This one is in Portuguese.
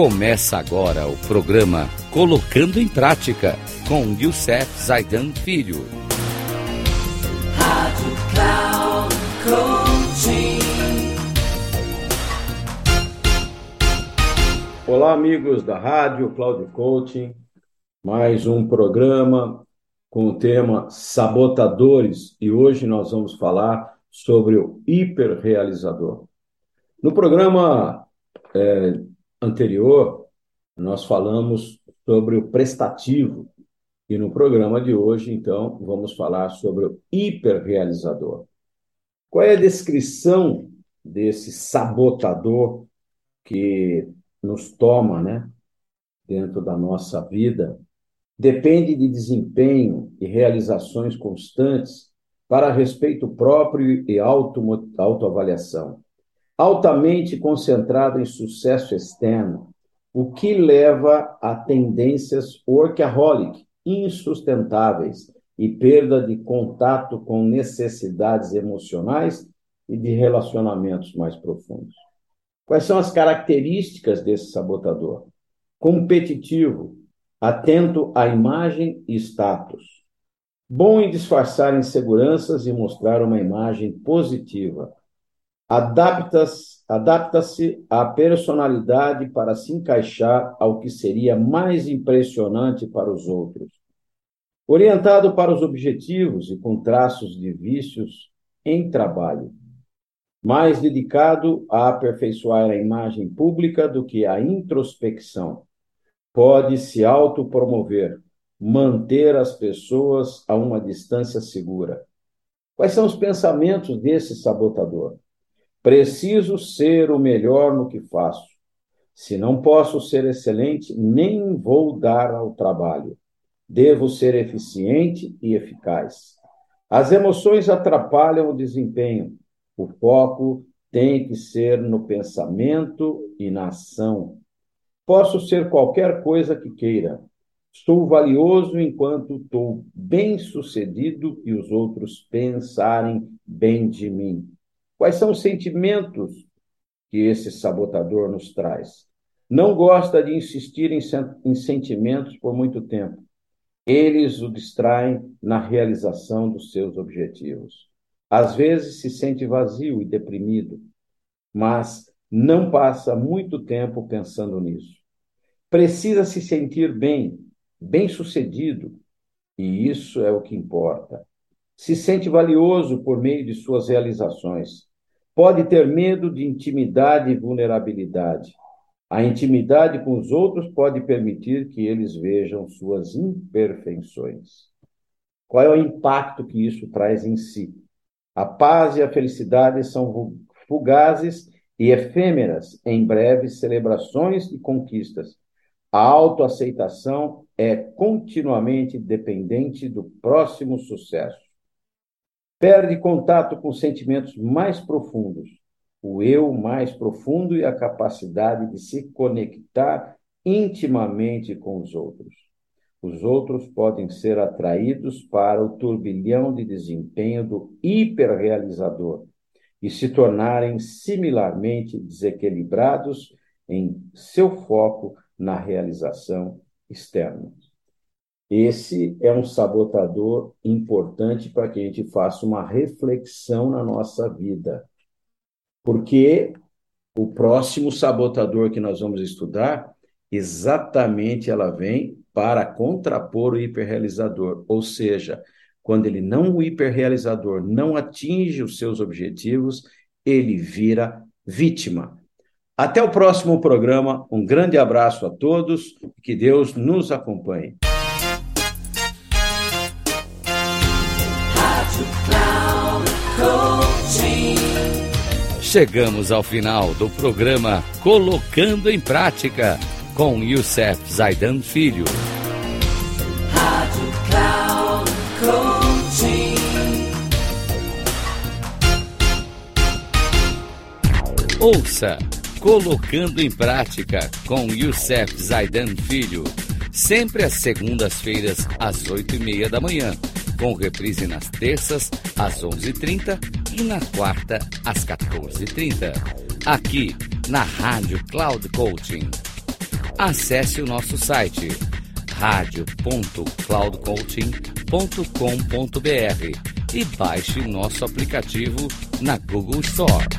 Começa agora o programa Colocando em Prática com Youssef Zaidan Filho. Rádio Cloud Coaching. Olá, amigos da Rádio Cloud Coaching. Mais um programa com o tema Sabotadores e hoje nós vamos falar sobre o hiperrealizador. No programa é, anterior, nós falamos sobre o prestativo e no programa de hoje, então, vamos falar sobre o hiperrealizador. Qual é a descrição desse sabotador que nos toma, né, dentro da nossa vida? Depende de desempenho e realizações constantes para respeito próprio e auto, autoavaliação altamente concentrado em sucesso externo, o que leva a tendências workaholic insustentáveis e perda de contato com necessidades emocionais e de relacionamentos mais profundos. Quais são as características desse sabotador? Competitivo, atento à imagem e status. Bom em disfarçar inseguranças e mostrar uma imagem positiva adapta-se adapta à personalidade para se encaixar ao que seria mais impressionante para os outros. Orientado para os objetivos e com traços de vícios em trabalho. Mais dedicado a aperfeiçoar a imagem pública do que a introspecção. Pode se autopromover, manter as pessoas a uma distância segura. Quais são os pensamentos desse sabotador? Preciso ser o melhor no que faço. Se não posso ser excelente, nem vou dar ao trabalho. Devo ser eficiente e eficaz. As emoções atrapalham o desempenho. O foco tem que ser no pensamento e na ação. Posso ser qualquer coisa que queira. Sou valioso enquanto estou bem sucedido e os outros pensarem bem de mim. Quais são os sentimentos que esse sabotador nos traz? Não gosta de insistir em, em sentimentos por muito tempo. Eles o distraem na realização dos seus objetivos. Às vezes se sente vazio e deprimido, mas não passa muito tempo pensando nisso. Precisa se sentir bem, bem-sucedido, e isso é o que importa. Se sente valioso por meio de suas realizações pode ter medo de intimidade e vulnerabilidade. A intimidade com os outros pode permitir que eles vejam suas imperfeições. Qual é o impacto que isso traz em si? A paz e a felicidade são fugazes e efêmeras em breves celebrações e conquistas. A autoaceitação é continuamente dependente do próximo sucesso perde contato com sentimentos mais profundos, o eu mais profundo e a capacidade de se conectar intimamente com os outros. Os outros podem ser atraídos para o turbilhão de desempenho do hiperrealizador e se tornarem similarmente desequilibrados em seu foco na realização externa. Esse é um sabotador importante para que a gente faça uma reflexão na nossa vida. Porque o próximo sabotador que nós vamos estudar, exatamente ela vem para contrapor o hiperrealizador, ou seja, quando ele não o hiperrealizador não atinge os seus objetivos, ele vira vítima. Até o próximo programa. Um grande abraço a todos. Que Deus nos acompanhe. Chegamos ao final do programa Colocando em Prática com Youssef Zaidan Filho. Rádio Cloud Coaching. Ouça Colocando em Prática com Youssef Zaidan Filho. Sempre às segundas-feiras, às oito e meia da manhã com reprise nas terças, às 11h30 e na quarta, às 14h30. Aqui, na Rádio Cloud Coaching. Acesse o nosso site radio.cloudcoaching.com.br e baixe nosso aplicativo na Google Store.